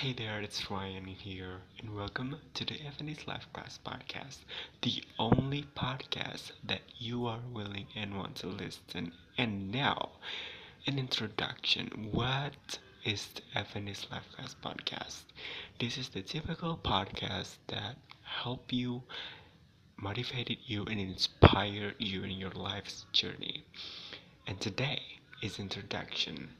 Hey there, it's Ryan here, and welcome to the Effendi's Life Class Podcast, the only podcast that you are willing and want to listen. And now, an introduction. What is the Effendi's Life Class Podcast? This is the typical podcast that help you, motivated you, and inspire you in your life's journey. And today is introduction.